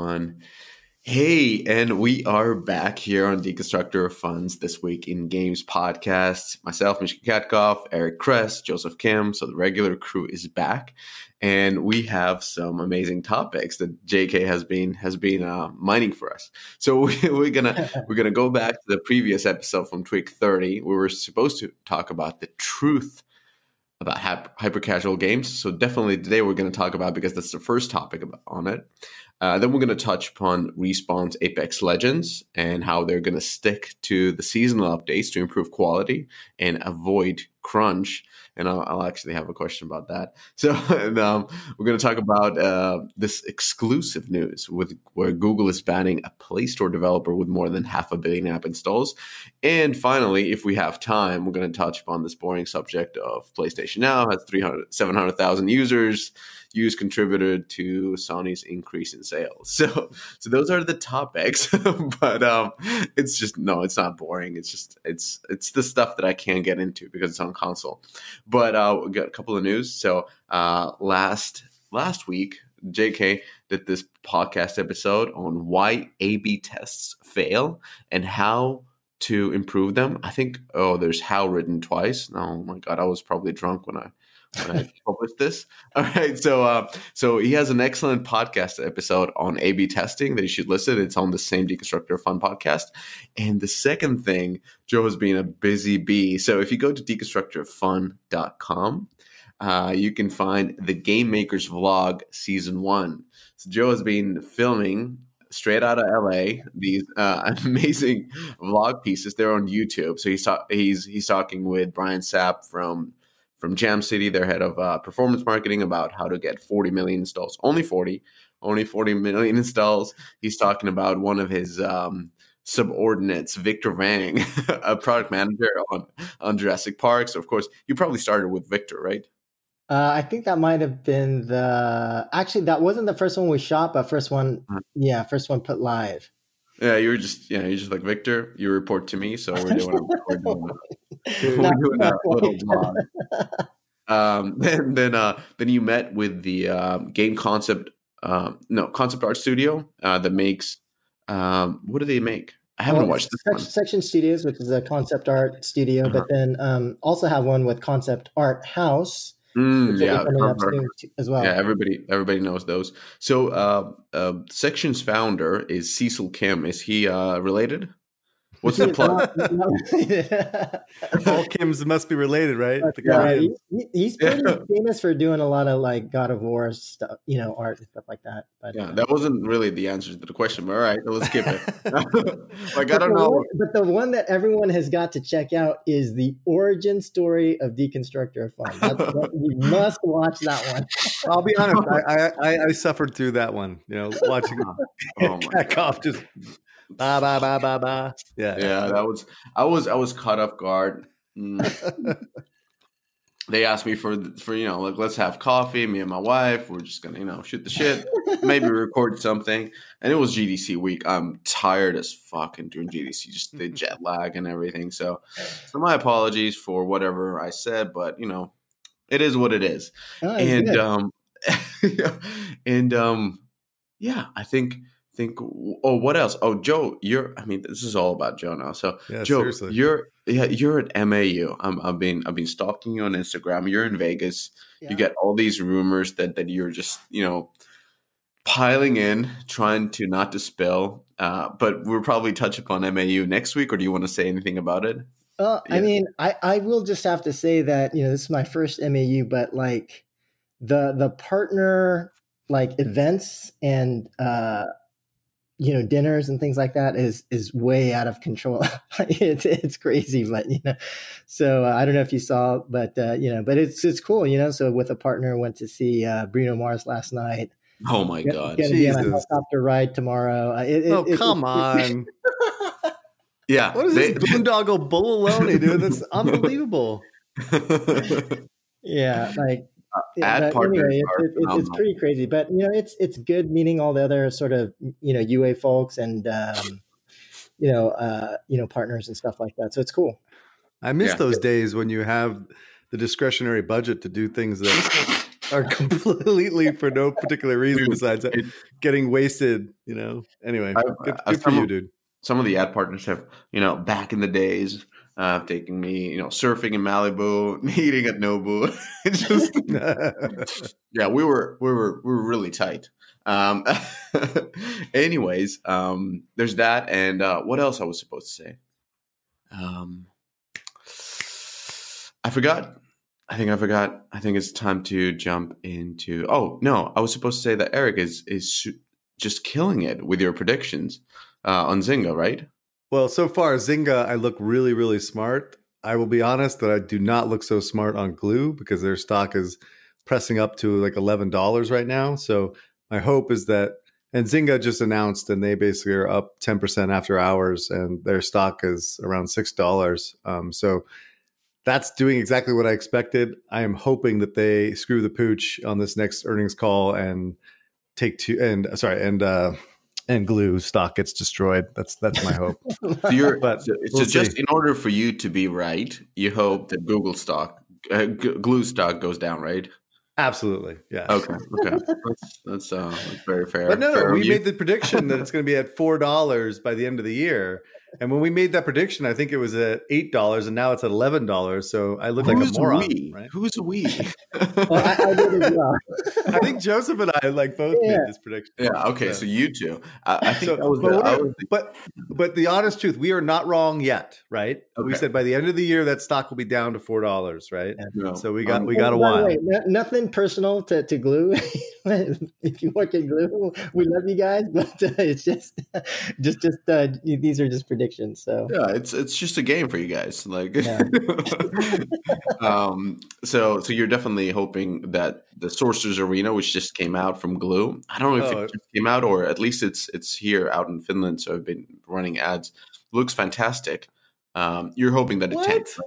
Fun. Hey, and we are back here on Deconstructor of Fun this week in Games podcast. Myself, Mishka Katkoff, Eric Kress, Joseph Kim. So the regular crew is back, and we have some amazing topics that JK has been has been uh, mining for us. So we, we're gonna we're gonna go back to the previous episode from Tweak Thirty. We were supposed to talk about the truth about hyper casual games. So definitely today we're going to talk about because that's the first topic on it. Uh, then we're going to touch upon Respawn's Apex Legends and how they're going to stick to the seasonal updates to improve quality and avoid crunch. And I'll, I'll actually have a question about that. So and, um, we're going to talk about uh, this exclusive news with where Google is banning a Play Store developer with more than half a billion app installs. And finally, if we have time, we're going to touch upon this boring subject of PlayStation Now has 300, 700,000 users use contributed to Sony's increase in sales. So, so those are the topics. but um, it's just no, it's not boring. It's just it's it's the stuff that I can't get into because it's on console. But uh, we got a couple of news. So uh, last last week, JK did this podcast episode on why A/B tests fail and how to improve them. I think oh, there's how written twice. Oh my god, I was probably drunk when I I published this. All right, so uh, so he has an excellent podcast episode on A/B testing that you should listen. It's on the same Deconstructor Fun podcast. And the second thing, Joe has been a busy bee. So if you go to deconstructorfun.com, uh, you can find the Game Makers Vlog Season One. So Joe has been filming straight out of LA. These uh, amazing vlog pieces. They're on YouTube. So he's ta- he's he's talking with Brian Sapp from from Jam City, their head of uh, performance marketing, about how to get 40 million installs. Only 40, only 40 million installs. He's talking about one of his um, subordinates, Victor Vang, a product manager on, on Jurassic Park. So, of course, you probably started with Victor, right? Uh, I think that might have been the. Actually, that wasn't the first one we shot, but first one, uh-huh. yeah, first one put live. Yeah, you were just yeah, you're just like Victor. You report to me, so we're doing a, we're doing a, we're doing a little blog. Um, then then uh, then you met with the uh, game concept uh, no concept art studio uh, that makes um, what do they make? I haven't well, watched this Section, Section Studios, which is a concept art studio, uh-huh. but then um, also have one with Concept Art House, Mm, yeah, as well. Yeah, everybody everybody knows those. So, uh, uh, Section's founder is Cecil Kim. Is he uh, related? What's the plug? All Kims must be related, right? Yeah, he, he's pretty yeah. famous for doing a lot of like God of War stuff, you know, art and stuff like that. But yeah, uh, that wasn't really the answer to the question. But all right, let's skip it. like I don't know. One, but the one that everyone has got to check out is the origin story of Deconstructor of Fun. That, you must watch that one. I'll be honest, I, I, I, suffered through that one. You know, watching oh Katkoff just Ba ba ba ba ba. Yeah, yeah. That was I was I was caught off guard. Mm. they asked me for for you know like let's have coffee. Me and my wife. We're just gonna you know shoot the shit. Maybe record something. And it was GDC week. I'm tired as fucking doing GDC. Just the jet lag and everything. So, so my apologies for whatever I said, but you know, it is what it is. Oh, and good. um, and um, yeah, I think think oh what else oh joe you're i mean this is all about joe now so yeah, joe seriously. you're yeah you're at mau I'm, i've been i've been stalking you on instagram you're in vegas yeah. you get all these rumors that that you're just you know piling in trying to not to spill uh, but we'll probably touch upon mau next week or do you want to say anything about it uh, yeah. i mean i i will just have to say that you know this is my first mau but like the the partner like events and uh you know dinners and things like that is is way out of control. It's it's crazy but you know so uh, i don't know if you saw but uh, you know but it's it's cool you know so with a partner went to see uh, bruno mars last night. Oh my god. gonna be on a helicopter ride tomorrow. Uh, it, oh it, come it, on yeah what is they, this boondoggle bull alone dude that's unbelievable yeah like uh, ad partners anyway, it, it, it's pretty crazy, but you know, it's it's good meeting all the other sort of you know UA folks and um, you know uh, you know partners and stuff like that. So it's cool. I miss yeah. those days when you have the discretionary budget to do things that are completely for no particular reason besides getting wasted. You know. Anyway, I, good, good for you, dude. Some of the ad partners have, you know, back in the days, uh, taking me, you know, surfing in Malibu, eating at Nobu. just, yeah, we were we were we were really tight. Um, anyways, um, there's that, and uh, what else I was supposed to say? Um, I forgot. I think I forgot. I think it's time to jump into. Oh no, I was supposed to say that Eric is is just killing it with your predictions uh, on Zynga, right? Well, so far Zynga, I look really really smart. I will be honest that I do not look so smart on Glu because their stock is pressing up to like eleven dollars right now. So my hope is that and Zynga just announced and they basically are up ten percent after hours and their stock is around six dollars. Um, so that's doing exactly what I expected. I am hoping that they screw the pooch on this next earnings call and take two and uh, sorry and uh and Glu stock gets destroyed. That's that's my hope. so you're, but so, we'll so just in order for you to be right, you hope that Google stock, uh, Glu stock goes down, right? Absolutely, yeah. Okay, okay, that's, that's, uh, that's very fair. But no, fair we made the prediction that it's going to be at four dollars by the end of the year, and when we made that prediction, I think it was at eight dollars, and now it's at eleven dollars. So I look Who's like a moron. We? Right? Who's we? well, I, I, well. I think Joseph and I like both yeah. made this prediction. Yeah. Okay. So, so you two. I, I think so, that was, but, the, was the... but but the honest truth, we are not wrong yet, right? Okay. We said by the end of the year that stock will be down to four dollars, right? No. So we got um, we got a while. Way, nothing personal to, to Glu. if you work at Glu, we love you guys, but uh, it's just just just uh, these are just predictions. So. Yeah yeah, it's it's just a game for you guys. Like, yeah. um, so so you're definitely hoping that the Sorcerer's Arena, which just came out from Glu, I don't know if oh. it came out or at least it's it's here out in Finland. So I've been running ads. Looks fantastic. Um, you're hoping that it takes.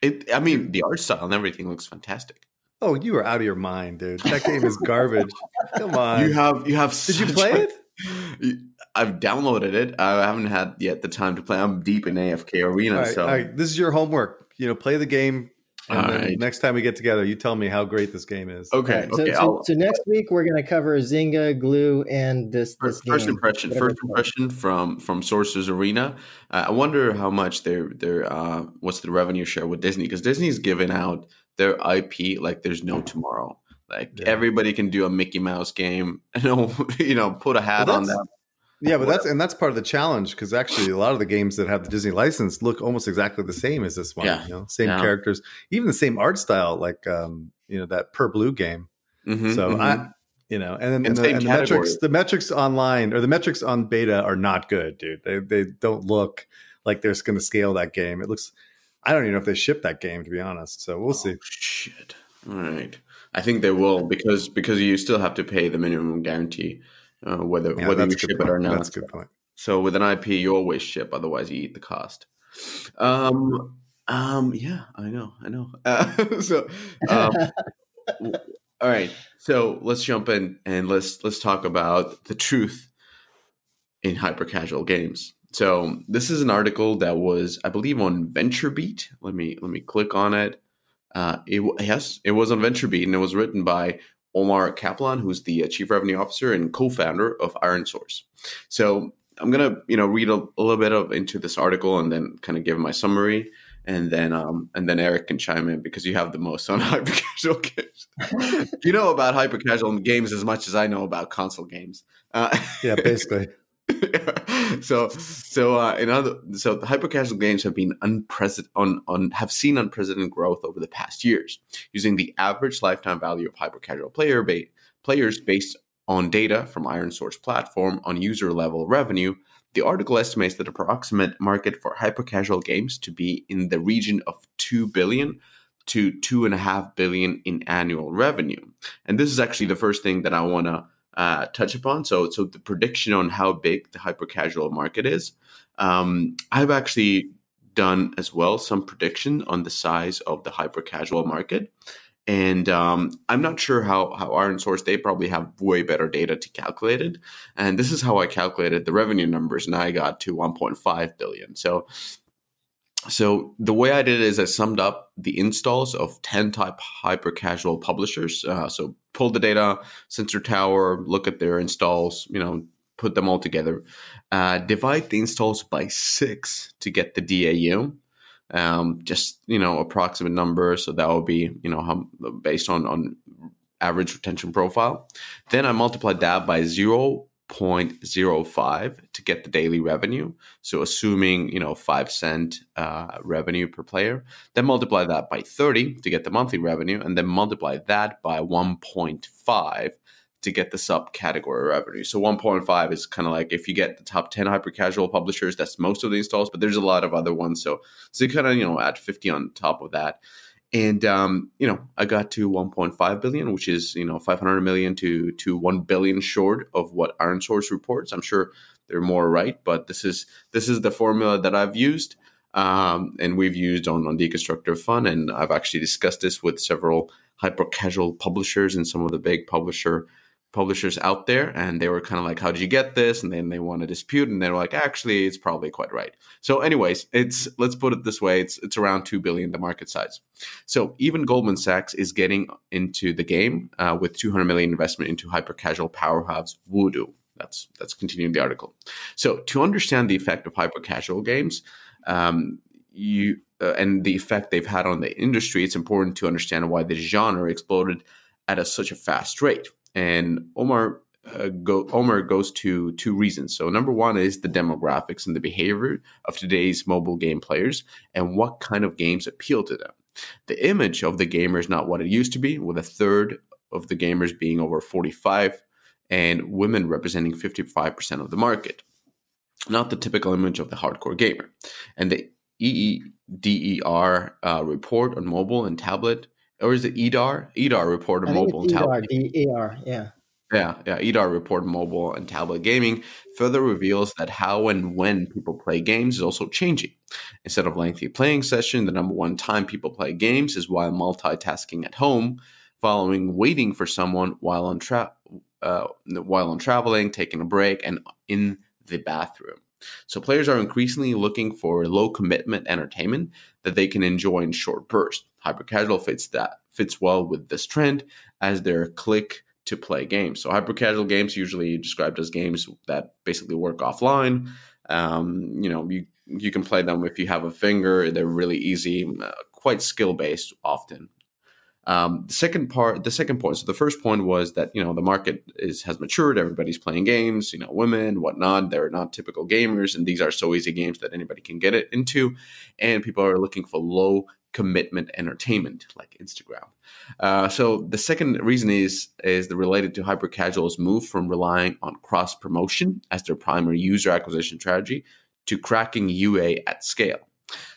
It, I mean, the art style and everything looks fantastic. Oh, you are out of your mind, dude. That game is garbage. Come on. You have you have. Did you play it? I've downloaded it. I haven't had yet the time to play. I'm deep in AFK Arena. All right, so all right. this is your homework. You know, play the game. And all right. next time we get together, you tell me how great this game is. Okay. Right, okay. So, so, next week we're going to cover Zynga, Glu, and this. this first, game, impression. First impression from from Sorcerer's Arena. Uh, I wonder how much their their uh, what's the revenue share with Disney because Disney's given out their IP like there's no tomorrow. Like yeah. everybody can do a Mickey Mouse game, and you know, put a hat well, on them. Yeah, but that's and that's part of the challenge because actually a lot of the games that have the Disney license look almost exactly the same as this one. Yeah. You know, same yeah. characters, even the same art style, like um, you know that PerBlue game. Mm-hmm, so mm-hmm. I, you know, and then and, the, and the, metrics, the metrics online or the metrics on beta are not good, dude. They they don't look like they're going to scale that game. It looks, I don't even know if they ship that game to be honest. So we'll oh, see. Shit. All right, I think they will because because you still have to pay the minimum guarantee uh, whether yeah, whether you ship point. it or not. That's a good point. So with an IP, you always ship, otherwise you eat the cost. Um, um, yeah, I know, I know. Uh, so, um, all right, so let's jump in and let's let's talk about the truth in hyper casual games. So this is an article that was, I believe, on VentureBeat. Let me let me click on it. Uh, it yes, it was on VentureBeat, and it was written by Omer Kaplan, who's the uh, chief revenue officer and co-founder of ironSource. So I'm gonna, you know, read a, a, little bit of into this article and then kind of give my summary, and then um, and then Eric can chime in because you have the most on hyper casual games. you know about hyper casual games as much as I know about console games. Uh, yeah, basically. so so uh, in other so the hyper casual games have been unprecedented on, on have seen unprecedented growth over the past years using the average lifetime value of hyper casual player ba- players based on data from ironSource platform on user level revenue. The article estimates that approximate market for hyper casual games to be in the region of 2 billion to 2.5 billion in annual revenue. And this is actually the first thing that i want to uh, touch upon. So, so the prediction on how big the hyper casual market is. Um, I've actually done as well some prediction on the size of the hyper casual market. And um, I'm not sure how, how ironSource, they probably have way better data to calculate it. And this is how I calculated the revenue numbers, and I got to 1.5 billion. So so the way I did it is I summed up the installs of 10 type hyper casual publishers. Uh, so pull the data, sensor tower, look at their installs, you know, put them all together, uh, divide the installs by six to get the DAU. Um, just you know, approximate number. So that would be you know how, based on on average retention profile. Then I multiply that by zero 0.05 to get the daily revenue. So assuming, you know, 5 cent uh, revenue per player, then multiply that by 30 to get the monthly revenue and then multiply that by 1.5 to get the subcategory revenue. So 1.5 is kind of like if you get the top 10 hyper casual publishers, that's most of the installs, but there's a lot of other ones. So so you kind of, you know, add 50 on top of that and um, you know i got to 1.5 billion which is you know 500 million to to 1 billion short of what ironSource reports. I'm sure they're more right but this is this is the formula that i've used um, and we've used on on deconstructor fun and i've actually discussed this with several hyper casual publishers and some of the big publisher publishers out there and they were kind of like how did you get this? And then they want to dispute and they're like actually it's probably quite right. So anyways it's let's put it this way it's it's around 2 billion the market size. So even goldman sachs is getting into the game uh, with 200 million investment into hyper casual powerhouse voodoo that's that's continuing the article. So to understand the effect of hyper casual games um, you uh, and the effect they've had on the industry it's important to understand why the genre exploded at a, such a fast rate and Omer uh, go, Omer goes to two reasons. So number one is the demographics and the behavior of today's mobile game players and what kind of games appeal to them. The image of the gamer is not what it used to be, with a third of the gamers being over 45 and women representing 55% of the market. Not the typical image of the hardcore gamer. And the EEDAR uh, report on mobile and tablet or is it EEDAR? EEDAR report on mobile and tablet. EEDAR, yeah. Yeah, yeah. EEDAR report mobile and tablet gaming further reveals that how and when people play games is also changing. Instead of lengthy playing session, the number one time people play games is while multitasking at home, following waiting for someone while on tra- uh, while on traveling, taking a break, and in the bathroom. So players are increasingly looking for low commitment entertainment that they can enjoy in short bursts. Hyper casual fits that fits well with this trend as their click to play games. So hyper casual games usually described as games that basically work offline. Um, you know, you you can play them if you have a finger. They're really easy, uh, quite skill based often. Um, the second part, the second point. So the first point was that you know the market is has matured. Everybody's playing games. You know, women, whatnot. They're not typical gamers, and these are so easy games that anybody can get it into. And people are looking for low commitment entertainment like Instagram. Uh, so the second reason is is the related to hyper casuals move from relying on cross promotion as their primary user acquisition strategy to cracking UA at scale.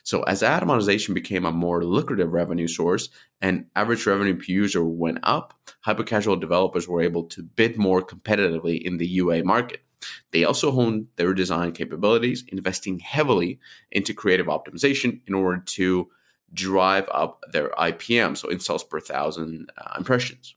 So as ad monetization became a more lucrative revenue source and average revenue per user went up, hyper-casual developers were able to bid more competitively in the UA market. They also honed their design capabilities, investing heavily into creative optimization in order to drive up their IPM, so installs per thousand uh, impressions.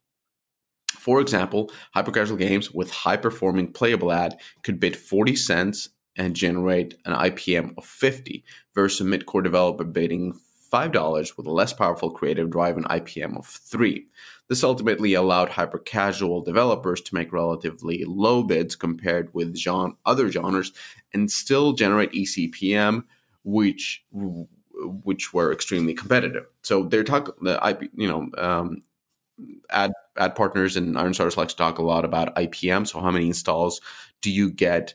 For example, hyper-casual games with high-performing playable ad could bid 40 cents and generate an IPM of 50 versus a mid-core developer bidding $5 with a less powerful creative drive an IPM of 3. This ultimately allowed hyper casual developers to make relatively low bids compared with genre, other genres and still generate eCPM, which which were extremely competitive. So they're talking the IP, you know, um, ad ad partners and ironSource likes to talk a lot about IPM. So how many installs do you get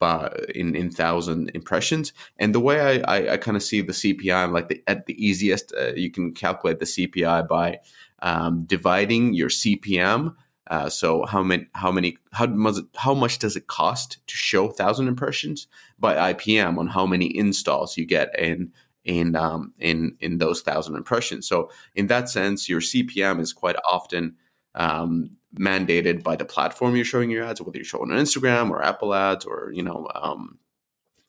uh, in in thousand impressions. And the way I I, I kind of see the CPI, like the, at the easiest, uh, you can calculate the CPI by um, dividing your CPM. Uh, so how many how many how much how much does it cost to show thousand impressions by IPM on how many installs you get in in um, in in those thousand impressions. So in that sense, your CPM is quite often um, mandated by the platform you're showing your ads, whether you're showing on Instagram or Apple ads or you know um,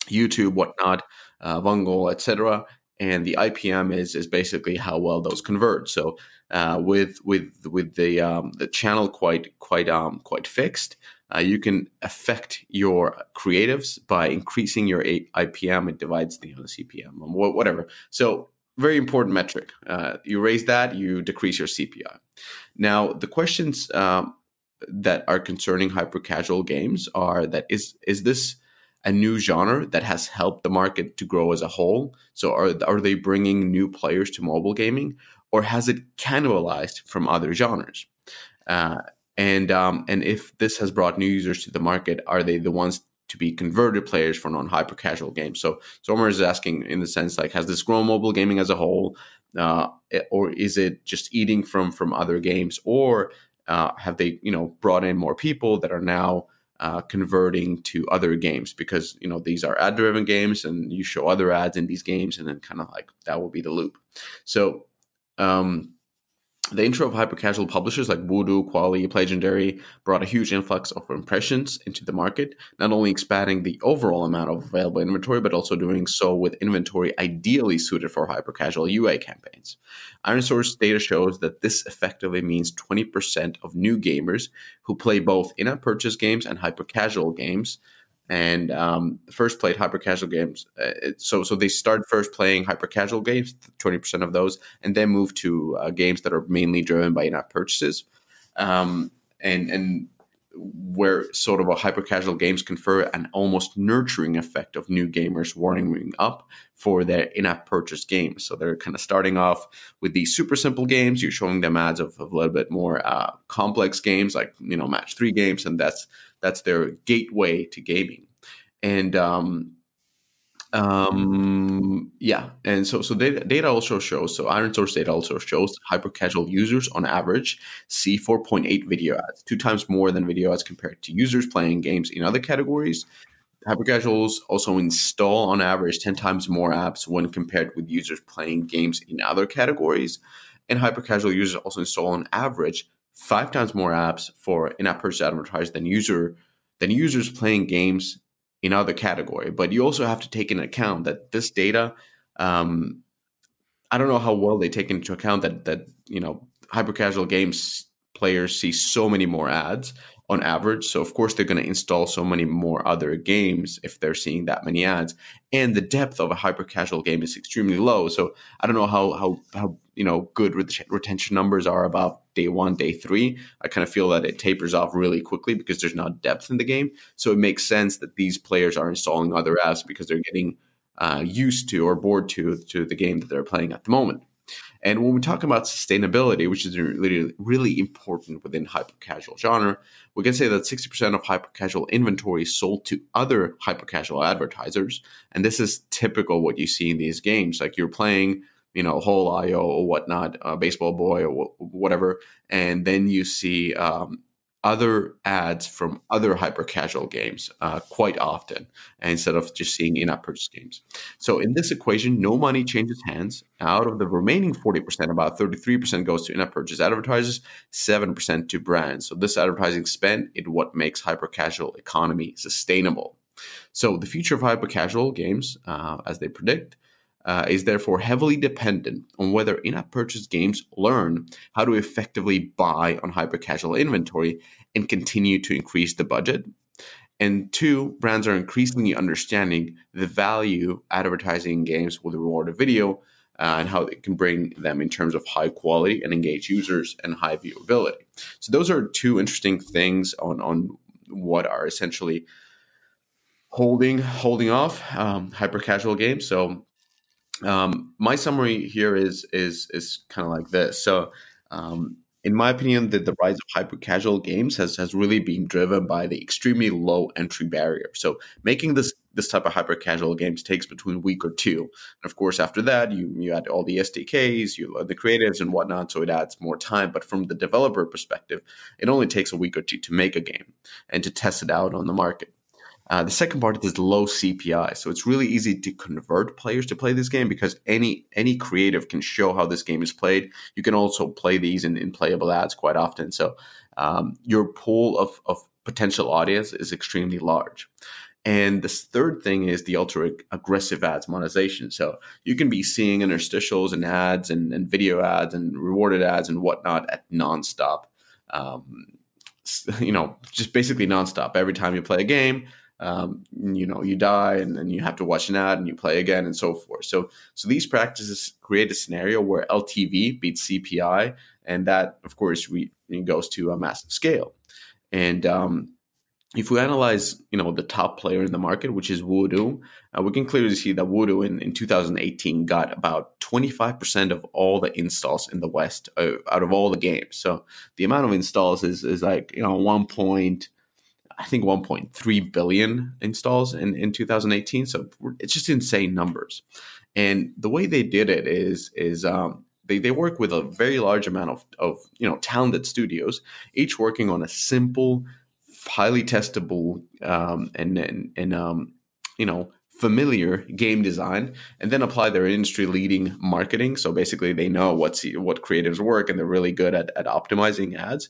YouTube, whatnot, uh, Vungle, etc. And the IPM is is basically how well those convert. So uh, with with with the um, the channel quite quite um, quite fixed, uh, you can affect your creatives by increasing your IPM. It divides the, CPM, whatever. So very important metric. Uh, you raise that, you decrease your CPI. Now, the questions um, that are concerning hyper casual games are that is is this a new genre that has helped the market to grow as a whole? So are are they bringing new players to mobile gaming, or has it cannibalized from other genres? Uh, and um, and if this has brought new users to the market, are they the ones to be converted players for non-hyper casual games? So Zomer is asking in the sense like, has this grown mobile gaming as a whole, uh, or is it just eating from from other games, or uh, have they you know brought in more people that are now uh, converting to other games? Because you know these are ad driven games and you show other ads in these games and then kind of like that will be the loop. So um, the intro of hyper casual publishers like Voodoo, Kwalee, Playgendary brought a huge influx of impressions into the market, not only expanding the overall amount of available inventory, but also doing so with inventory ideally suited for hyper casual UA campaigns. ironSource data shows that this effectively means 20% of new gamers who play both in app purchase games and hyper casual games and um, first played hyper casual games. Uh, so so they started first playing hyper casual games, twenty percent of those, and then moved to uh, games that are mainly driven by in-app purchases, um, and and where sort of a hyper casual games confer an almost nurturing effect of new gamers warming up for their in-app purchase games. So they're kind of starting off with these super simple games. You're showing them ads of, of a little bit more uh, complex games, like you know match three games, and that's that's their gateway to gaming. And um, um, yeah, and so so data, data also shows. So ironSource data also shows hyper casual users on average see 4.8 video ads, two times more than video ads compared to users playing games in other categories. Hyper casuals also install on average 10 times more apps when compared with users playing games in other categories. And hyper casual users also install on average five times more apps for in-app purchase advertisers than user than users playing games in other category. But you also have to take into account that this data, um, I don't know how well they take into account that that you know hyper casual games players see so many more ads on average. So of course they're going to install so many more other games if they're seeing that many ads. And the depth of a hyper casual game is extremely low. So I don't know how how how you know good ret- retention numbers are about day one, day three. I kind of feel that it tapers off really quickly because there's not depth in the game. So it makes sense that these players are installing other apps because they're getting uh, used to or bored to to the game that they're playing at the moment. And when we talk about sustainability, which is really, really important within hyper casual genre, we can say that 60% of hyper casual inventory is sold to other hyper casual advertisers. And this is typical what you see in these games. Like you're playing, you know, Hole.io or whatnot, uh, Baseball Boy or whatever, and then you see um, other ads from other hyper casual games uh, quite often instead of just seeing in-app purchase games. So in this equation, no money changes hands. Out of the remaining 40%, about 33% goes to in-app purchase advertisers, 7% to brands. So this advertising spend is what makes hyper casual economy sustainable. So the future of hyper casual games, uh, as they predict, uh, is therefore heavily dependent on whether in app purchase games learn how to effectively buy on hyper casual inventory and continue to increase the budget. And two, brands are increasingly understanding the value advertising games will reward a video uh, and how it can bring them in terms of high quality and engage users and high viewability. So those are two interesting things on on what are essentially holding holding off um, hyper casual games. So um, my summary here is is is kind of like this. So, um, in my opinion, that the rise of hyper casual games has has really been driven by the extremely low entry barrier. So, making this this type of hyper casual games takes between a week or two. And of course, after that, you you add all the SDKs, you learn the creatives and whatnot, so it adds more time. But from the developer perspective, it only takes a week or two to make a game and to test it out on the market. Uh, the second part is low CPI, so it's really easy to convert players to play this game because any any creative can show how this game is played. You can also play these in, in playable ads quite often, so um, your pool of, of potential audience is extremely large. And this third thing is the ultra aggressive ads monetization. So you can be seeing interstitials and ads and, and video ads and rewarded ads and whatnot at nonstop. Um, you know, just basically nonstop. Every time you play a game, um, you know you die and then you have to watch an ad and you play again and so forth so so these practices create a scenario where ltv beats cpi and that of course we, goes to a massive scale and um, if we analyze, you know, the top player in the market, which is Voodoo, uh, we can clearly see that Voodoo in, in 2018 got about 25% of all the installs in the West uh, out of all the games. So the amount of installs is, is like, you know, 1 point, I think 1.3 billion installs in, in 2018. So it's just insane numbers. And the way they did it is, is, um, they, they work with a very large amount of, of you know talented studios, each working on a simple highly testable um, and and, and um, you know familiar game design and then apply their industry leading marketing so basically they know what's what creatives work and they're really good at, at optimizing ads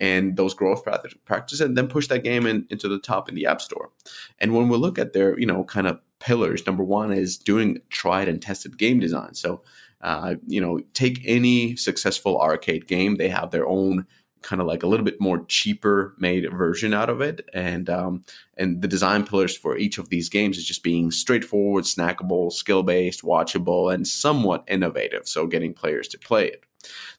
and those growth practices and then push that game in, into the top in the app store. And when we look at their you know kind of pillars number one is doing tried and tested game design. So uh, you know take any successful arcade game they have their own kind of like a little bit more cheaper made version out of it. And um, and the design pillars for each of these games is just being straightforward snackable skill based watchable and somewhat innovative. So getting players to play it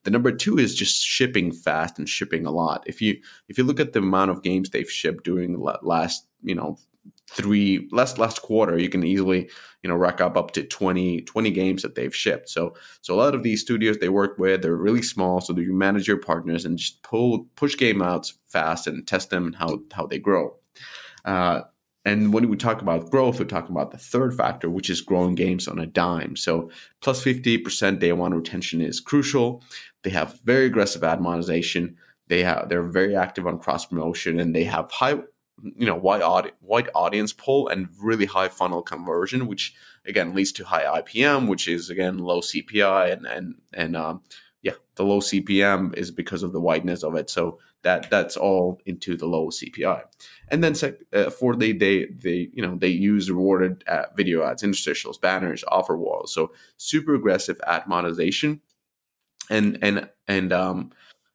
the number two is just shipping fast and shipping a lot. If you if you look at the amount of games they've shipped during the last you know three last last quarter you can easily you know rack up up to 20 20 games that they've shipped. So so a lot of these studios they work with they're really small so you manage your partners and just pull push game outs fast and test them and how how they grow. Uh, and when we talk about growth, we talk about the third factor, which is growing games on a dime. So plus 50% day one retention is crucial. They have very aggressive ad monetization. They have they're very active on cross promotion and they have high you know wide wide audience pull and really high funnel conversion, which again leads to high IPM, which is again low CPI and and and um, yeah, the low CPM is because of the wideness of it. So that that's all into the low CPI. And then sec- uh, for they they they you know they use rewarded uh, video ads, interstitials, banners, offer walls. So super aggressive ad monetization, and and and um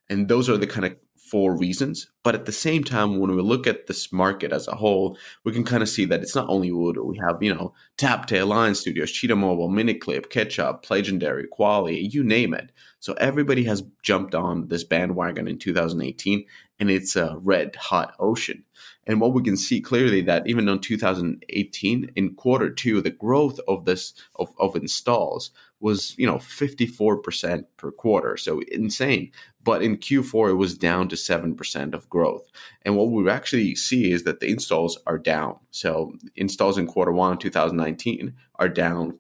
and those are the kind of for reasons. But at the same time, when we look at this market as a whole, we can kind of see that it's not only Voodoo. We have, you know, Taptail, Lion Studios, Cheetah Mobile, Miniclip, Ketchapp, Legendary, Kwalee, you name it. So everybody has jumped on this bandwagon in 2018, and it's a red hot ocean. And what we can see clearly that even in 2018, in quarter two, the growth of this of, of installs was you know 54% per quarter so insane but in q4 it was down to 7% of growth. And what we actually see is that the installs are down. So installs in quarter one 2019 are down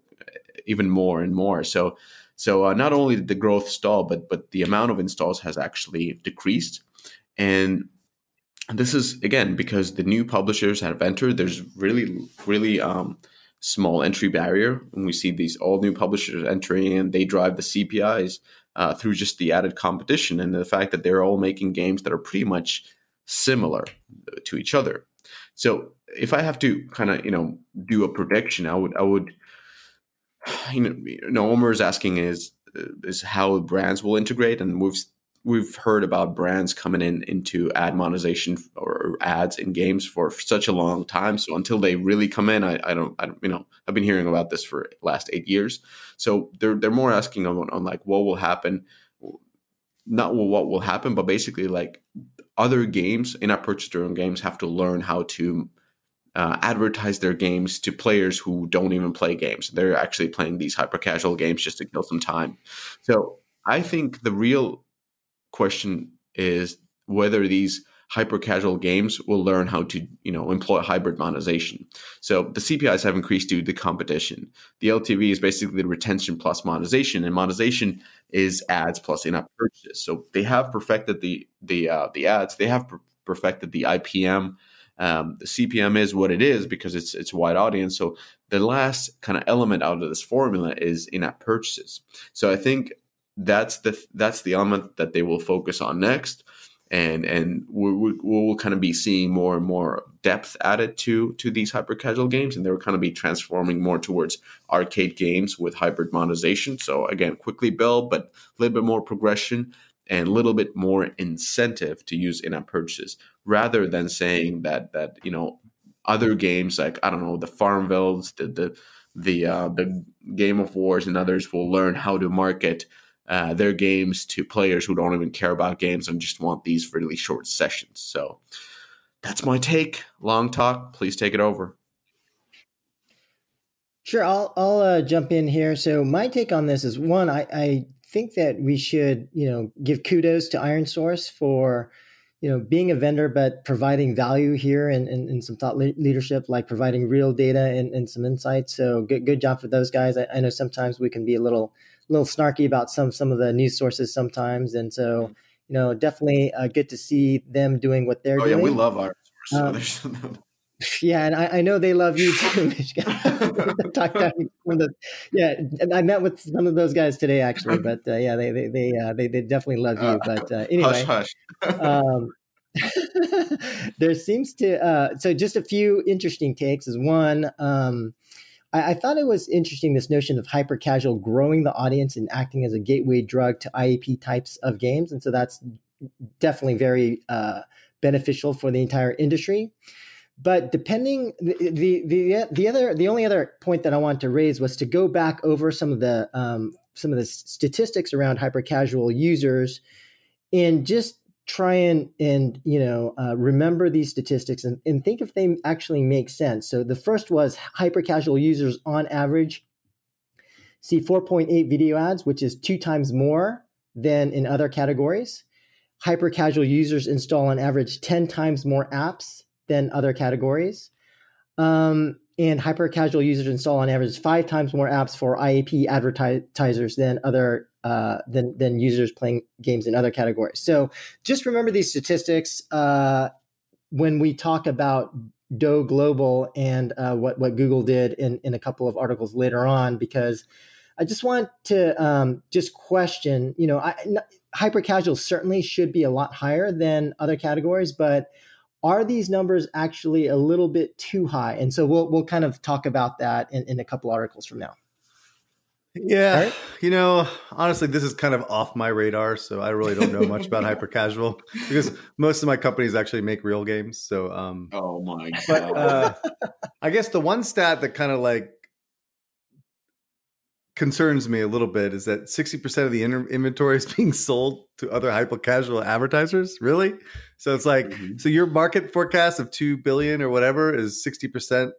even more and more. So so uh, not only did the growth stall but but the amount of installs has actually decreased. And this is again because the new publishers have entered there's really really um, small entry barrier. And we see these all new publishers entering and they drive the CPIs uh, through just the added competition and the fact that they're all making games that are pretty much similar to each other. So if I have to kind of, you know, do a prediction, I would, I would, you know, you know, Omer is asking is, is how brands will integrate. And we've we've heard about brands coming in into ad monetization or ads in games for such a long time. So until they really come in, I, I, don't, I don't, you know, I've been hearing about this for last eight years. So they're they're more asking on, on like what will happen, not what will happen, but basically like other games in our purchase driven games have to learn how to uh, advertise their games to players who don't even play games. They're actually playing these hyper casual games just to kill some time. So I think the real question is whether these hyper casual games will learn how to you know employ hybrid monetization. So the cpis have increased due to the competition. The ltv is basically the retention plus monetization and monetization is ads plus in-app purchases. So they have perfected the the uh, the ads. They have per- perfected the ipm um, the cpm is what it is because it's it's wide audience. So the last kind of element out of this formula is in-app purchases. So i think that's the that's the element that they will focus on next. And and we, we, will kind of be seeing more and more depth added to to these hyper casual games. And they'll kind of be transforming more towards arcade games with hybrid monetization. So again quickly build but a little bit more progression and a little bit more incentive to use in-app purchases rather than saying that that you know other games like I don't know the Farmvilles, the the the uh, the Game of Wars, and others will learn how to market uh, their games to players who don't even care about games and just want these really short sessions. So that's my take. Long talk. Please take it over. Sure, I'll I'll uh, jump in here. So my take on this is one, I, I think that we should you know give kudos to ironSource for you know being a vendor but providing value here and, and, and some thought le- leadership like providing real data and, and, some insights so good, good job for those guys I, I, know sometimes we can be a little little snarky about some some of the news sources sometimes and so mm-hmm. you know definitely uh, good to see them doing what they're doing. oh, doing yeah we love our um, yeah, and I, I, know they love you too, Michigan. yeah, I met with some of those guys today actually, but uh, yeah, they they they, uh, they, they definitely love you. Uh, but uh, anyway, hush, hush. um, there seems to uh, so just a few interesting takes. Is one. Um, I, I thought it was interesting this notion of hyper casual growing the audience and acting as a gateway drug to IAP types of games, and so that's definitely very uh, beneficial for the entire industry. But depending the, the the the other the only other point that I wanted to raise was to go back over some of the um, some of the statistics around hyper casual users and just try and and you know uh, remember these statistics and, and think if they actually make sense. So the first was hyper casual users on average see 4.8 video ads, which is two times more than in other categories. Hyper casual users install on average 10 times more apps than other categories. Um, and hyper casual users install on average five times more apps for IAP advertisers than other uh, than than users playing games in other categories. So just remember these statistics uh, when we talk about DO Global and uh, what what Google did in in a couple of articles later on, because I just want to um, just question. You know, hyper casual certainly should be a lot higher than other categories, but are these numbers actually a little bit too high? And so we'll we'll kind of talk about that in, in a couple articles from now. Yeah, right? you know, honestly, this is kind of off my radar, so I really don't know much about hyper casual because most of my companies actually make real games. So, um, oh my god! But uh, I guess the one stat that kind of like concerns me a little bit is that 60% of the inventory is being sold to other hyper casual advertisers? Really? So it's like mm-hmm. so your market forecast of 2 billion or whatever is 60%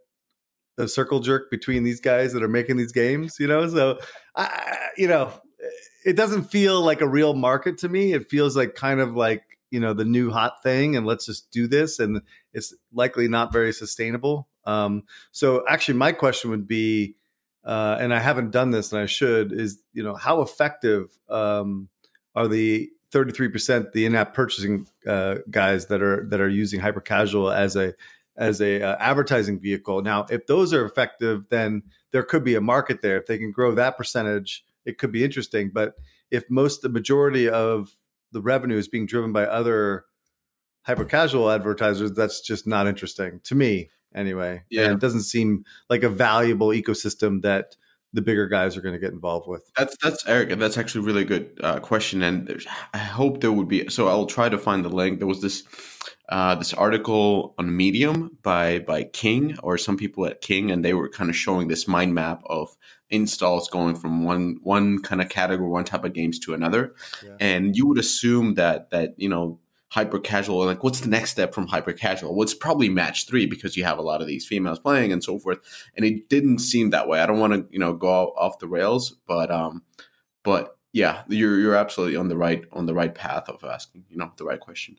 of circle jerk between these guys that are making these games you know? So i you know it doesn't feel like a real market to me. It feels like kind of like you know the new hot thing and let's just do this and it's likely not very sustainable. Um so actually my question would be uh, and I haven't done this, and I should, is you know how effective um, are the 33% the in-app purchasing uh, guys that are that are using hyper casual as a as a uh, advertising vehicle. Now, if those are effective, then there could be a market there. If they can grow that percentage, it could be interesting. But if most the majority of the revenue is being driven by other hyper casual advertisers, that's just not interesting to me anyway. Yeah. And it doesn't seem like a valuable ecosystem that the bigger guys are going to get involved with. That's that's Eric. That's actually a really good uh, question, and I hope there would be. So I'll try to find the link. There was this uh, this article on Medium by by King or some people at King, and they were kind of showing this mind map of installs going from one one kind of category, one type of games to another, yeah. and you would assume that that you know hyper casual like what's the next step from hyper casual well it's probably match three because you have a lot of these females playing and so forth and it didn't seem that way. I don't want to you know go off the rails but um but yeah you're you're absolutely on the right on the right path of asking you know the right question.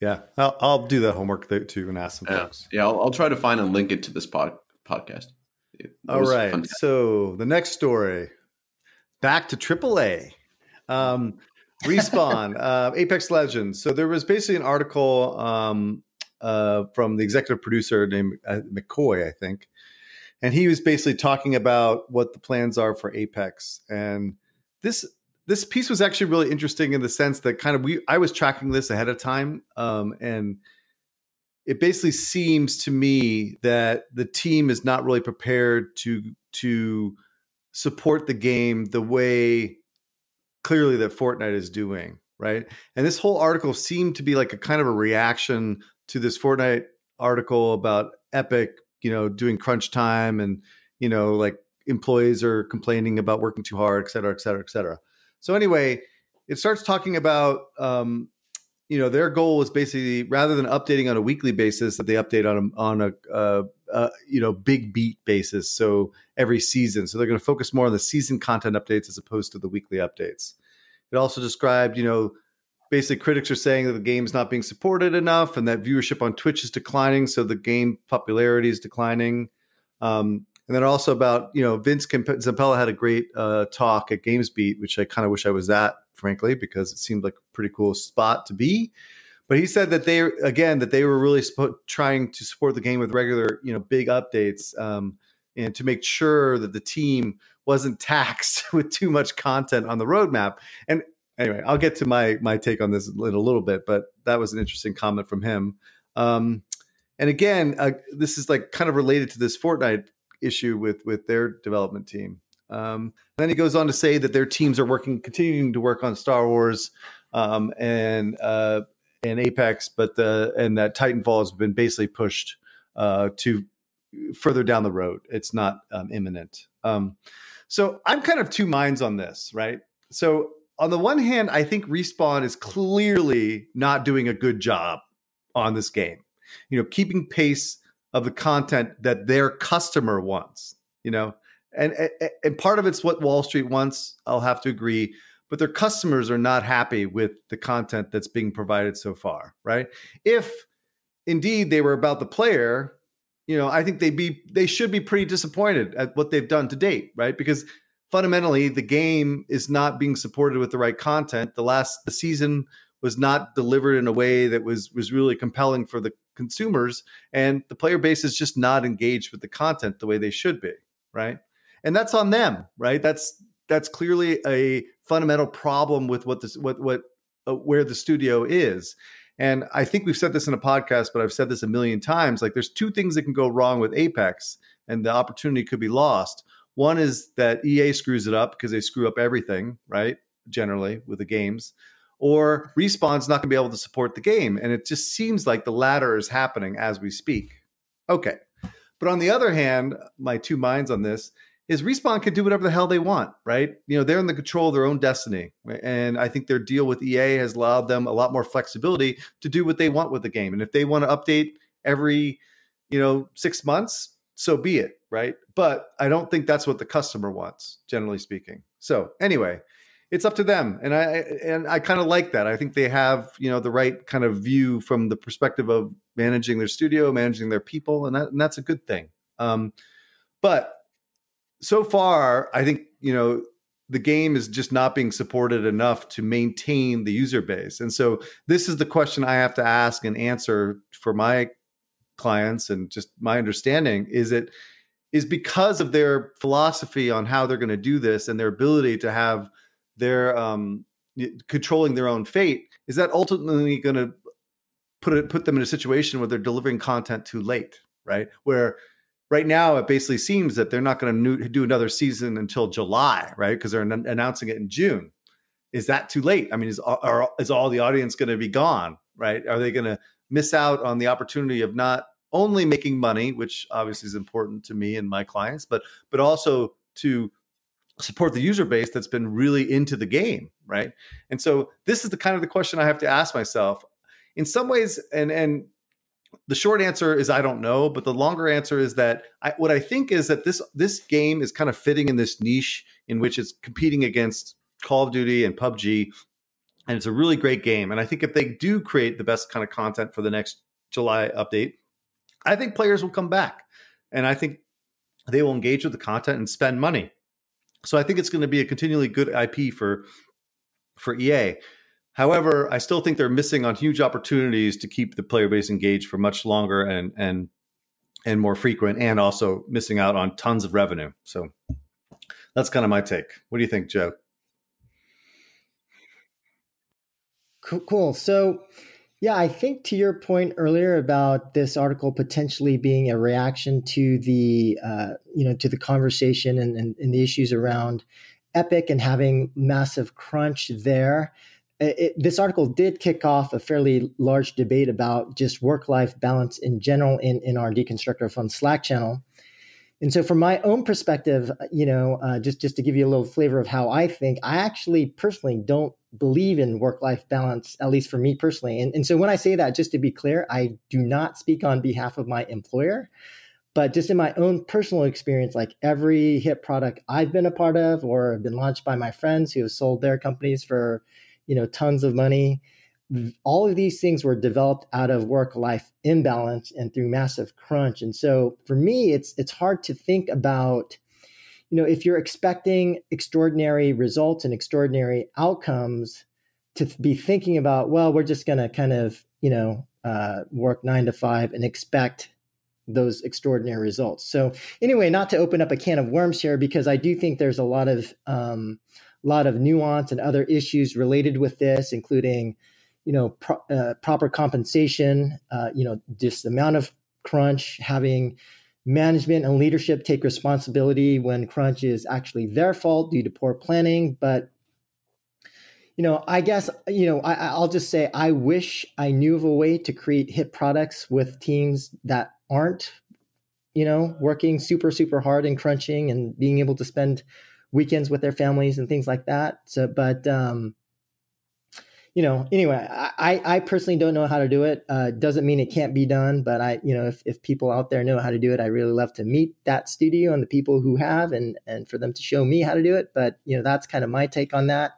Yeah i'll, I'll do the homework there too and ask some yeah. folks. Yeah I'll, I'll, try to find and link it to this pod, podcast. It all right so the next story back to aaa um Respawn, uh, Apex Legends. So there was basically an article um, uh, from the executive producer named uh, McCoy, I think, and he was basically talking about what the plans are for Apex. And this this piece was actually really interesting in the sense that kind of we I was tracking this ahead of time, um, and it basically seems to me that the team is not really prepared to to support the game the way clearly that Fortnite is doing, right? And this whole article seemed to be like a kind of a reaction to this Fortnite article about Epic, you know, doing crunch time and you know, like employees are complaining about working too hard, et cetera, et cetera, et cetera. So anyway, it starts talking about um, you know their goal is basically rather than updating on a weekly basis that they update on a, on a you know big beat basis so every season. So they're going to focus more on the season content updates as opposed to the weekly updates. It also described you know basically critics are saying that the game is not being supported enough and that viewership on twitch is declining so the game popularity is declining. Um, and then also about you know Vince Zampella had a great uh, talk at GamesBeat, which I kind of wish I was at, frankly, because it seemed like a pretty cool spot to be. But he said that they again that they were really trying to support the game with regular you know big updates um, and to make sure that the team wasn't taxed with too much content on the roadmap. And anyway, I'll get to my my take on this in a little bit, but that was an interesting comment from him. Um, and again, uh, this is like kind of related to this Fortnite issue with with their development team. Um, then he goes on to say that their teams are working, continuing to work on Star Wars um, and uh, and Apex, but the and that Titanfall has been basically pushed uh, to further down the road. It's not um, imminent. Um, so I'm kind of two minds on this, right? So on the one hand, I think Respawn is clearly not doing a good job on this game. You know, keeping pace of the content that their customer wants, you know? And, and part of it's what Wall Street wants. I'll have to agree, but their customers are not happy with the content that's being provided so far, right? If indeed they were about the player, you know, I think they'd be they should be pretty disappointed at what they've done to date, right? Because fundamentally the game is not being supported with the right content. The last the season was not delivered in a way that was was really compelling for the consumers and the player base is just not engaged with the content the way they should be right and that's on them right that's that's clearly a fundamental problem with what this what what uh, where the studio is and i think we've said this in a podcast but i've said this a million times like there's two things that can go wrong with apex and the opportunity could be lost one is that ea screws it up because they screw up everything right generally with the games or Respawn's not going to be able to support the game. And it just seems like the latter is happening as we speak. Okay. But on the other hand, my two minds on this is Respawn can do whatever the hell they want, right? You know, they're in the control of their own destiny. And I think their deal with EA has allowed them a lot more flexibility to do what they want with the game. And if they want to update every, you know, six months, so be it, right? But I don't think that's what the customer wants, generally speaking. So anyway, it's up to them and i and i kind of like that i think they have you know the right kind of view from the perspective of managing their studio managing their people and, that, and that's a good thing um, but so far i think you know the game is just not being supported enough to maintain the user base and so this is the question i have to ask and answer for my clients and just my understanding is it is because of their philosophy on how they're going to do this and their ability to have they're um, controlling their own fate, is that ultimately going to put it put them in a situation where they're delivering content too late, right? Where right now it basically seems that they're not going to do another season until July, right? Because they're an- announcing it in June. Is that too late? I mean, is are, is all the audience going to be gone, right? Are they going to miss out on the opportunity of not only making money, which obviously is important to me and my clients, but but also to support the user base that's been really into the game right and so this is the kind of the question i have to ask myself in some ways and and the short answer is i don't know but the longer answer is that I, what i think is that this this game is kind of fitting in this niche in which it's competing against call of duty and pubg and it's a really great game. And i think if they do create the best kind of content for the next july update i think players will come back. And i think they will engage with the content and spend money. So I think it's going to be a continually good IP for for EA. However, I still think they're missing on huge opportunities to keep the player base engaged for much longer and and and more frequent, and also missing out on tons of revenue. So that's kind of my take. What do you think, Joe? Cool. So yeah, I think to your point earlier about this article potentially being a reaction to the uh, you know to the conversation and, and, and, the issues around Epic and having massive crunch there. It, this article did kick off a fairly large debate about just work life balance in general in, in our Deconstructor Fun Slack channel. And so, from my own perspective, you know, uh, just just to give you a little flavor of how I think, I actually personally don't believe in work life balance, at least for me personally. And, and so, when I say that, just to be clear, I do not speak on behalf of my employer, but just in my own personal experience, like every hit product I've been a part of or been launched by my friends who have sold their companies for, you know, tons of money. All of these things were developed out of work life imbalance and through massive crunch. And so for me it's it's hard to think about you know if you're expecting extraordinary results and extraordinary outcomes to be thinking about well we're just going to kind of you know uh, work nine to five and expect those extraordinary results. So anyway not to open up a can of worms here because i do think there's a lot of um, lot of nuance and other issues related with this including you know, pro- uh, proper compensation, uh, you know, just the amount of crunch, having management and leadership take responsibility when crunch is actually their fault due to poor planning. But, you know, I guess, you know, I, I'll just say I wish I knew of a way to create hit products with teams that aren't, you know, working super, super hard and crunching and being able to spend weekends with their families and things like that. So, but, um, you know, anyway, I, I personally don't know how to do it. Uh, doesn't mean it can't be done, but I, you know, if, if people out there know how to do it, I really love to meet that studio and the people who have, and and for them to show me how to do it. But you know, that's kind of my take on that.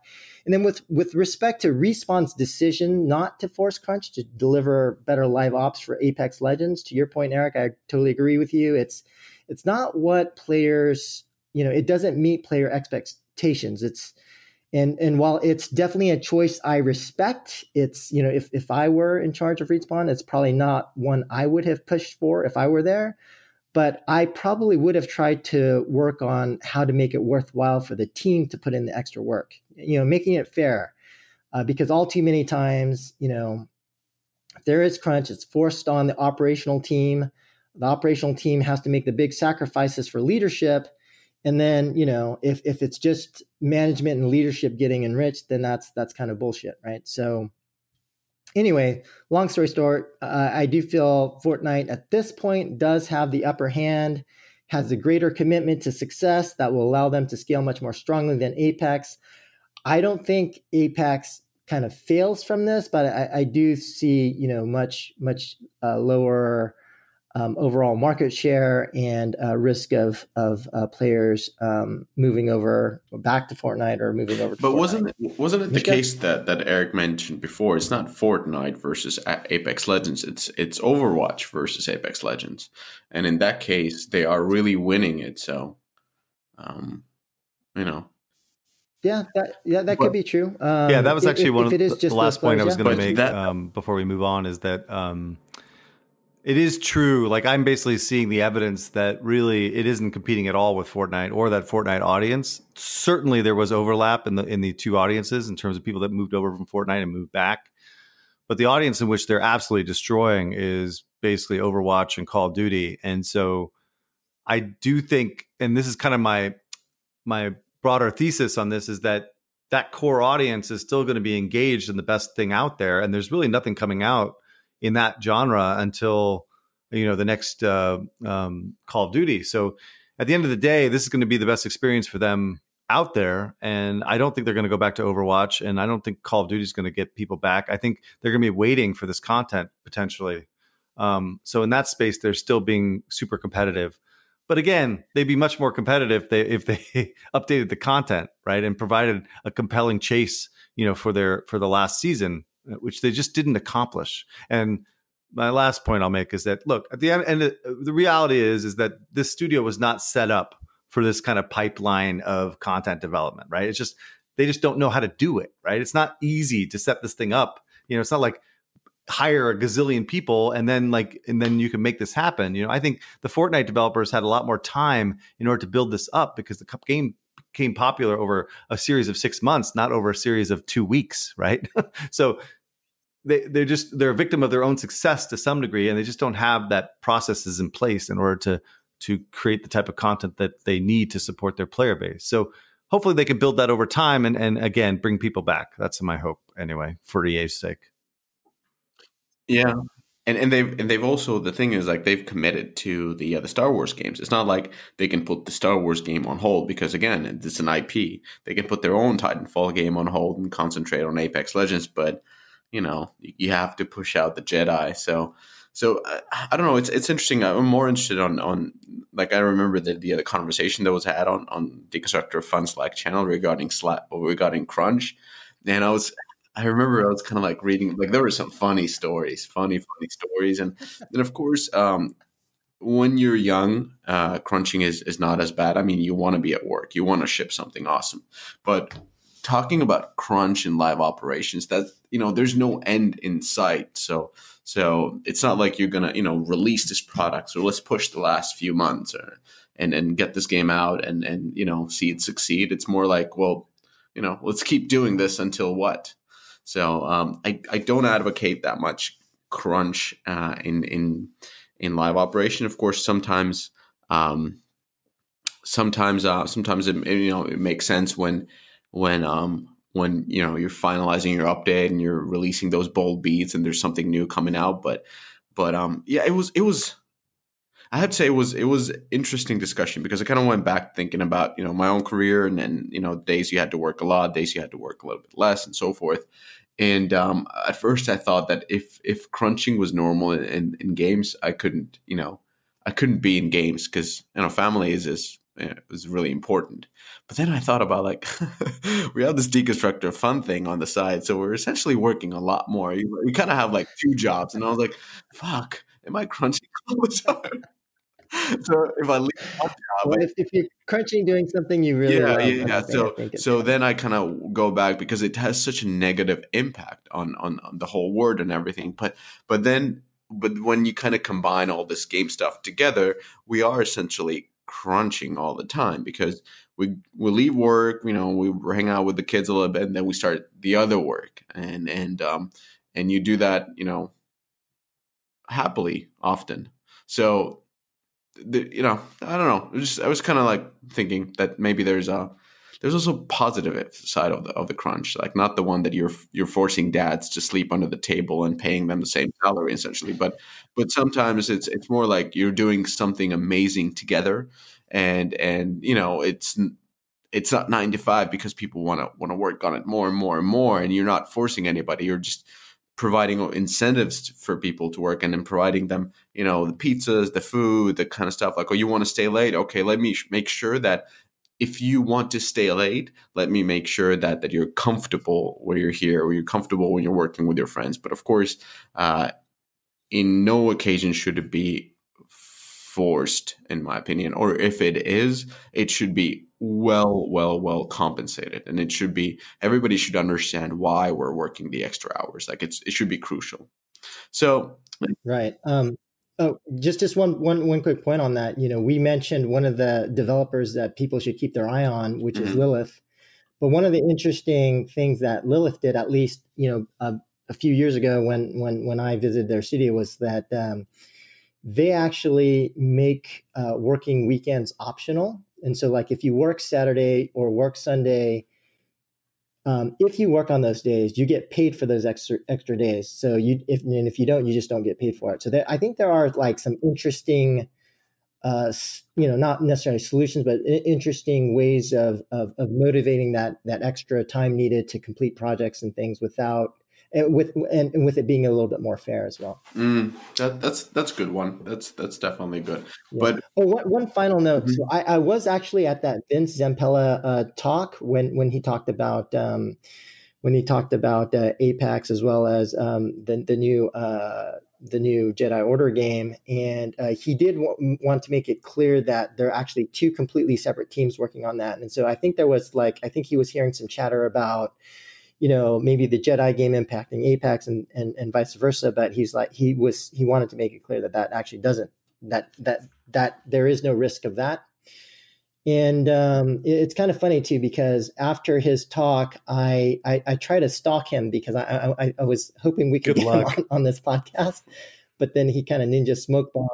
And then with with respect to Respawn's decision not to force crunch to deliver better live ops for Apex Legends, to your point, Eric, I totally agree with you. It's it's not what players, you know, it doesn't meet player expectations. It's and and while it's definitely a choice I respect, it's you know if if I were in charge of Respawn, it's probably not one I would have pushed for if I were there. But I probably would have tried to work on how to make it worthwhile for the team to put in the extra work. You know, making it fair, uh, because all too many times, you know, there is crunch, it's forced on the operational team. The operational team has to make the big sacrifices for leadership and then you know if if it's just management and leadership getting enriched then that's that's kind of bullshit right? So anyway long story short uh, i do feel fortnite at this point does have the upper hand has a greater commitment to success that will allow them to scale much more strongly than apex. I don't think apex kind of fails from this but i, I do see you know much much uh, lower um, overall market share and uh, risk of of uh, players um, moving over back to Fortnite or moving over. but Fortnite. wasn't it, wasn't it the case that that Eric mentioned before? It's not Fortnite versus Apex Legends. It's it's Overwatch versus Apex Legends, and in that case, they are really winning it. So, um, you know. Yeah, that yeah, that but, could be true. Um, yeah, that was actually if, one if of the, the last point I was going to make that, um, before we move on is that um, it is true. Like I'm basically seeing the evidence that really it isn't competing at all with Fortnite or that Fortnite audience. Certainly there was overlap in the in the two audiences in terms of people that moved over from Fortnite and moved back. But the audience in which they're absolutely destroying is basically Overwatch and Call of Duty. And so I do think and this is kind of my my broader thesis on this is that that core audience is still going to be engaged in the best thing out there and there's really nothing coming out in that genre until you know the next uh, um, Call of Duty. So at the end of the day, this is going to be the best experience for them out there. And I don't think they're going to go back to Overwatch, and I don't think Call of Duty is going to get people back. I think they're going to be waiting for this content potentially. Um, so in that space, they're still being super competitive. But again, they'd be much more competitive if they, if they updated the content, right, and provided a compelling chase, you know, for their for the last season Uh, which they just didn't accomplish. And my last point I'll make is that look at the end, and uh, the reality is is that this studio was not set up for this kind of pipeline of content development, right? It's just they just don't know how to do it, right? It's not easy to set this thing up. You know, it's not like hire a gazillion people and then like and then you can make this happen. You know, I think the Fortnite developers had a lot more time in order to build this up because the cup game became popular over a series of six months, not over a series of two weeks, right? so they they're just they're a victim of their own success to some degree, and they just don't have that processes in place in order to to create the type of content that they need to support their player base. So hopefully they can build that over time and and again bring people back. That's my hope anyway for EA's sake. Yeah, and and they've and they've also the thing is like they've committed to the uh, the Star Wars games. It's not like they can put the Star Wars game on hold because again, it's an IP. They can put their own Titanfall game on hold and concentrate on Apex Legends, but you know you have to push out the Jedi. So so uh, I don't know. It's it's interesting. I'm more interested on on like I remember the the other conversation that was had on on Deconstructor Fun Slack channel regarding Slack regarding Crunch, and I was I remember I was kind of like reading, like there were some funny stories, funny, funny stories, and and of course, um, when you're young, uh, crunching is is not as bad. I mean, you want to be at work, you want to ship something awesome, but talking about crunch and live operations, that you know, there's no end in sight. So so it's not like you're gonna you know release this product. So let's push the last few months or and and get this game out and and you know see it succeed. It's more like well, you know, let's keep doing this until what so um, I, I don't advocate that much crunch uh, in in in live operation. Of course, sometimes um, sometimes uh, sometimes it, you know it makes sense when when um, when you know you're finalizing your update and you're releasing those bold beats and there's something new coming out. But but um, yeah, it was it was. I have to say it was it was interesting discussion because I kind of went back thinking about you know my own career and then you know days you had to work a lot, days you had to work a little bit less, and so forth. And um, at first, I thought that if if crunching was normal in, in, in games, I couldn't you know I couldn't be in games because you know family is is is really important. But then I thought about like we have this deconstructor fun thing on the side, so we're essentially working a lot more. You, you kind of have like two jobs, and I was like, "Fuck, am I crunching all the time?" so if I leave one job, well, if, if, you're crunching doing something you really yeah, love, yeah, yeah. So so then I kind of go back because it has such a negative impact on, on on the whole word and everything. But but then but when you kind of combine all this game stuff together, we are essentially crunching all the time because we we leave work, you know, we hang out with the kids a little bit, and then we start the other work, and and um and you do that, you know, happily often. So the, you know, I don't know. Just, I was kind of like thinking that maybe there's a there's also positive side of the of the crunch, like not the one that you're you're forcing dads to sleep under the table and paying them the same salary essentially, but but sometimes it's it's more like you're doing something amazing together, and and you know it's it's not nine to five because people want to want to work on it more and more and more, and you're not forcing anybody. You're just providing incentives for people to work and then providing them, you know, the pizzas, the food, the kind of stuff like, oh, you want to stay late? Okay, let me make sure that if you want to stay late, let me make sure that that you're comfortable where you're here, or you're comfortable when you're working with your friends. But of course, uh, in no occasion should it be forced, in my opinion. Or if it is, it should be well, well, well compensated, and it should be everybody should understand why we're working the extra hours. Like it's it should be crucial. So right. Um, oh, just just one one one quick point on that. You know, we mentioned one of the developers that people should keep their eye on, which mm-hmm. is Lilith. But one of the interesting things that Lilith did, at least you know, a, a few years ago when when when I visited their studio, was that um, they actually make uh, working weekends optional and so, like, if you work Saturday or work Sunday, um, if you work on those days, you get paid for those extra extra days. So you, if and if you don't, you just don't get paid for it. So there, I think there are like some interesting, uh, you know, not necessarily solutions, but interesting ways of, of of motivating that that extra time needed to complete projects and things without and with and, and, with it being a little bit more fair as well. Mm, that, that's that's a good one. That's that's definitely good. Yeah. But oh, one, one final note. Mm-hmm. So I, I, was actually at that Vince Zampella uh, talk when when he talked about um, when he talked about uh, Apex as well as um, the the new. Uh, the new Jedi Order game, and uh, he did w- want to make it clear that there are actually two completely separate teams working on that. And so I think there was like I think he was hearing some chatter about you know maybe the Jedi game impacting Apex and, and and vice versa. But he's like he was he wanted to make it clear that that actually doesn't that that that there is no risk of that. And um, it's kind of funny too because after his talk, I I, I try to stalk him because I, I, I was hoping we could Good get luck. him on, on, this podcast, but then he kind of ninja smoke bomb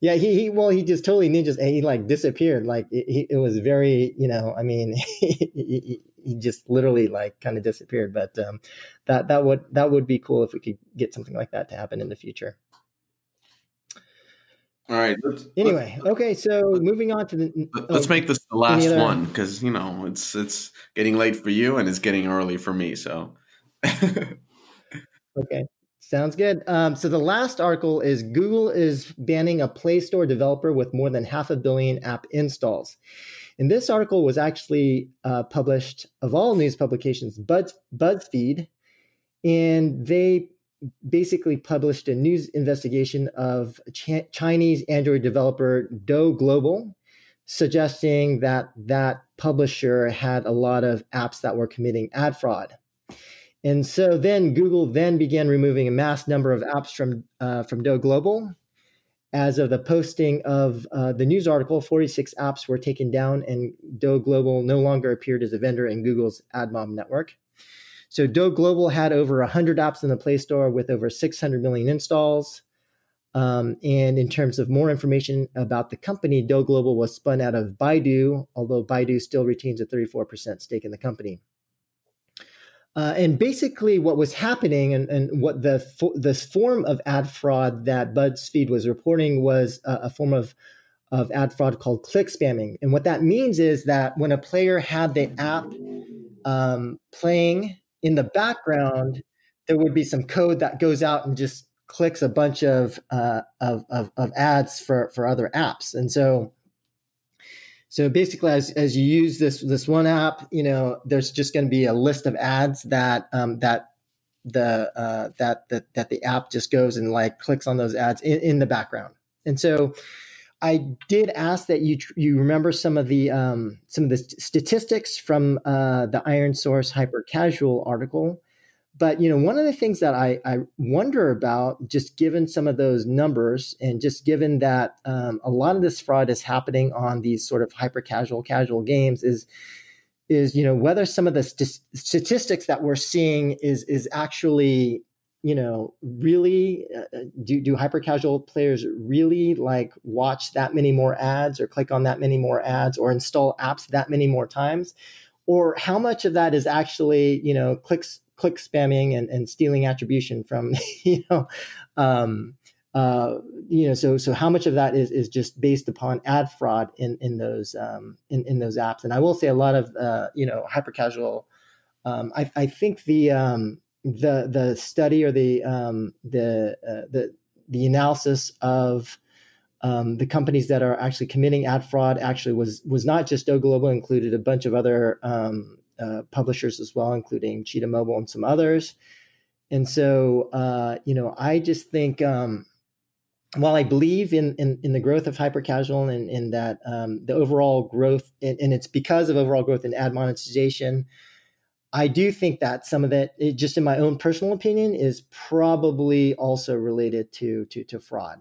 Yeah, he, he well, he just totally ninjas and he like disappeared. Like it, it was very, you know, I mean, he, he just literally like kind of disappeared. But um, that that would that would be cool if we could get something like that to happen in the future. All right. Let's, anyway, let's, okay. So moving on to the. Let's oh, make this the last other... one because you know it's it's getting late for you and it's getting early for me. So. okay. Sounds good. Um, so the last article is Google is banning a Play Store developer with more than half a billion app installs. And this article was actually uh, published of all news publications, Buzz, BuzzFeed, and they basically published a news investigation of Ch- Chinese Android developer DO Global, suggesting that that publisher had a lot of apps that were committing ad fraud. And so then Google then began removing a mass number of apps from uh, from DO Global. As of the posting of uh, the news article, 46 apps were taken down, and DO Global no longer appeared as a vendor in Google's AdMob network. So DO Global had over 100 apps in the Play Store with over 600 million installs. Um, and in terms of more information about the company, DO Global was spun out of Baidu, although Baidu still retains a 34% stake in the company. Uh, and basically, what was happening and, and what the this form of ad fraud that BuzzFeed was reporting was a, a form of of ad fraud called click spamming. And what that means is that when a player had the app um, playing in the background, there would be some code that goes out and just clicks a bunch of uh, of, of, of ads for for other apps. And so so basically, as, as you use this this one app, you know, there's just going to be a list of ads that um, that the uh, that that that the app just goes and like clicks on those ads in, in the background. And so, I did ask that you you remember some of the um, some of the statistics from uh, the ironSource Hyper Casual article but you know one of the things that I, I, wonder about just given some of those numbers and just given that um, a lot of this fraud is happening on these sort of hyper casual casual games is is you know whether some of the st- statistics that we're seeing is is actually you know really uh, do do hyper casual players really like watch that many more ads or click on that many more ads or install apps that many more times? Or how much of that is actually you know clicks click spamming and, and stealing attribution from you know um, uh, you know so so how much of that is is just based upon ad fraud in in those um, in in those apps? And I will say a lot of uh, you know hyper casual um, I, I think the um, the the study or the um, the uh, the the analysis of um, the companies that are actually committing ad fraud actually was was not just DO Global, included a bunch of other um, uh, publishers as well, including Cheetah Mobile and some others. And so, uh, you know, I just think um, while I believe in, in, in the growth of hyper casual and in that um, the overall growth, and, and, it's because of overall growth in ad monetization, I do think that some of that, it, just in my own personal opinion, is probably also related to to, to fraud.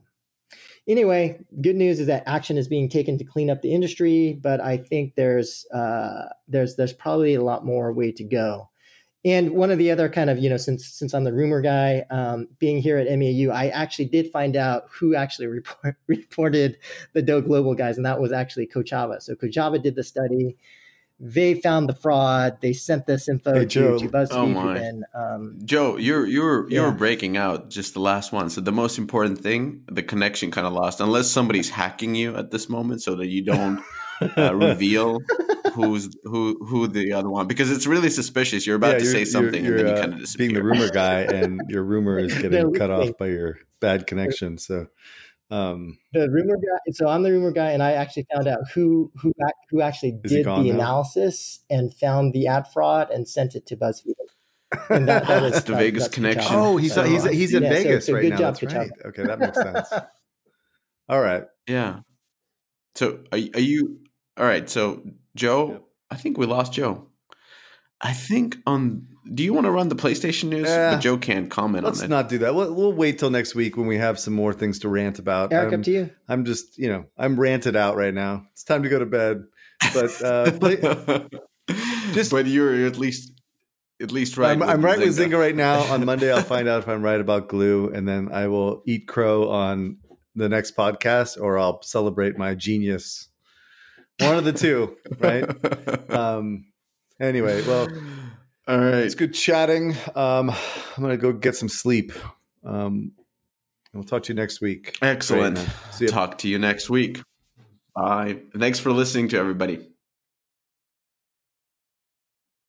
Anyway, good news is that action is being taken to clean up the industry, but I think there's uh, there's there's probably a lot more way to go. And one of the other kind of you know since since I'm the rumor guy, um, being here at MAU, I actually did find out who actually report, reported the DO Global guys, and that was actually Kochava. So Kochava did the study they found the fraud. They sent this info hey, to, to BuzzFeed. Oh my. And, um, Joe, you're you're you're yeah. breaking out just the last one. So the most important thing, the connection kind of lost, unless somebody's hacking you at this moment, so that you don't uh, reveal who's who who the other one because it's really suspicious. You're about yeah, to say something you're, you're, and then you uh, kind of disappear. Being the rumor guy, and your rumor is getting cut off by your bad connection. So um, the rumor guy. So I'm the rumor guy, and I actually found out who who who actually did the now? analysis and found the ad fraud and sent it to BuzzFeed. And that, that was the Vegas connection. Oh, he's so, he's he's in yeah, Vegas so, so right now. Job, right. Okay, that makes sense. all right. Yeah. So are, are you all right? So Joe, I think we lost Joe. I think on. Do you want to run the PlayStation news? Yeah. But Joe can't comment Let's not do that. We'll, we'll, wait till next week when we have some more things to rant about. Eric, I'm, up to you. I'm just, you know, I'm ranted out right now. It's time to go to bed. But uh, play, just, but you're at least at least right. I'm, I'm right Zynga. with Zynga right now. On Monday, I'll find out if I'm right about Glu, and then I will eat crow on the next podcast, or I'll celebrate my genius. One of the two, right? Um, anyway, well, all right. It's good chatting. Um, I'm gonna go get some sleep. Um, we'll talk to you next week. Excellent. Talk to you next week. Bye. Thanks for listening to everybody.